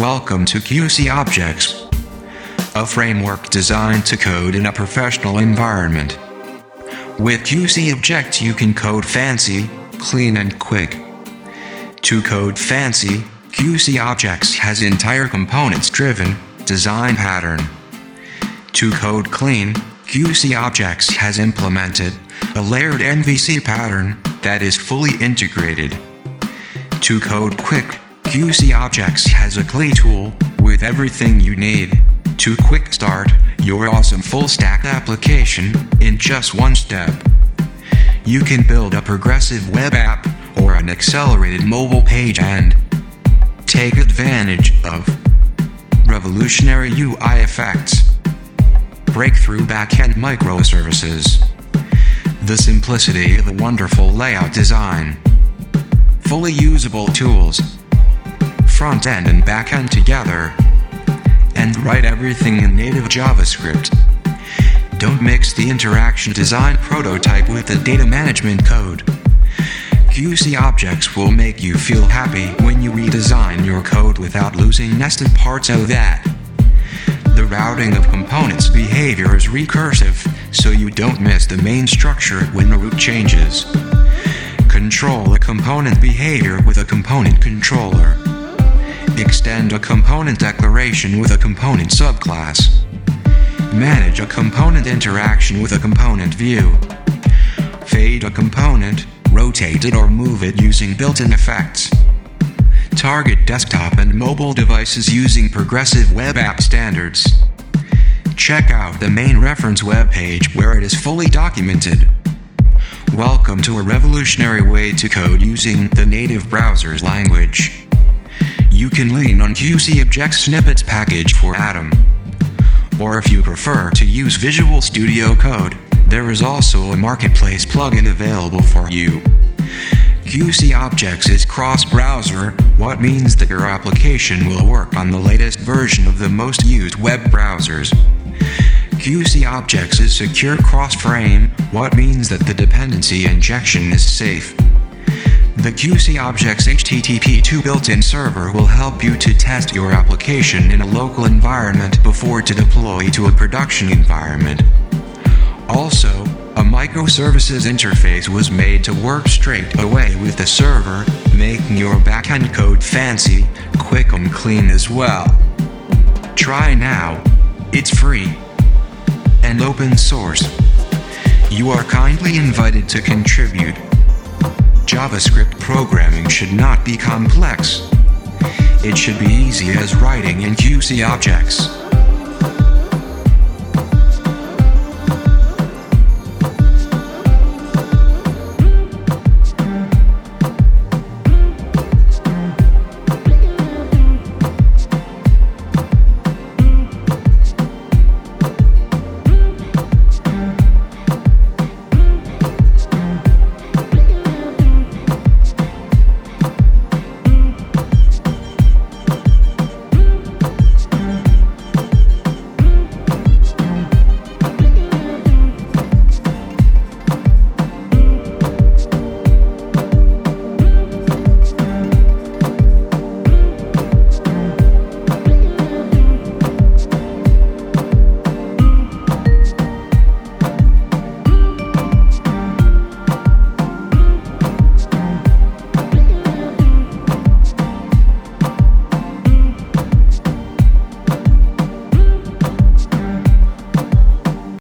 Welcome to QCObjects, a framework designed to code in a professional environment. With QCObjects, you can code fancy, clean, and quick. To code fancy, QCObjects has entire components driven design pattern. To code clean, QCObjects has implemented a layered MVC pattern that is fully integrated. To code quick, QCObjects has a CLI tool with everything you need to quick start your awesome full stack application in just one step. You can build a progressive web app or an accelerated mobile page and take advantage of revolutionary UI effects, breakthrough backend microservices, the simplicity of a wonderful layout design, fully usable tools front end and back end together, and write everything in native JavaScript. Don't mix the interaction design prototype with the data management code. QCObjects will make you feel happy when you redesign your code without losing nested parts of that. The routing of components behavior is recursive, so you don't miss the main structure when the root changes. Control a component behavior with a component controller. Extend a component declaration with a component subclass. Manage a component interaction with a component view. Fade a component, rotate it or move it using built-in effects. Target desktop and mobile devices using progressive web app standards. Check out the main reference web page where it is fully documented. Welcome to a revolutionary way to code using the native browser's language can lean on QC Object Snippets package for Atom. Or if you prefer to use Visual Studio Code, there is also a marketplace plugin available for you. QCObjects is cross browser, what means that your application will work on the latest version of the most used web browsers. QCObjects is secure cross frame, what means that the dependency injection is safe. The QCObjects HTTP2 built-in server will help you to test your application in a local environment before to deploy to a production environment. Also, a microservices interface was made to work straight away with the server, making your backend code fancy, quick and clean as well. Try now. It's free and open source. You are kindly invited to contribute. JavaScript programming should not be complex. It should be easy as writing in QCObjects.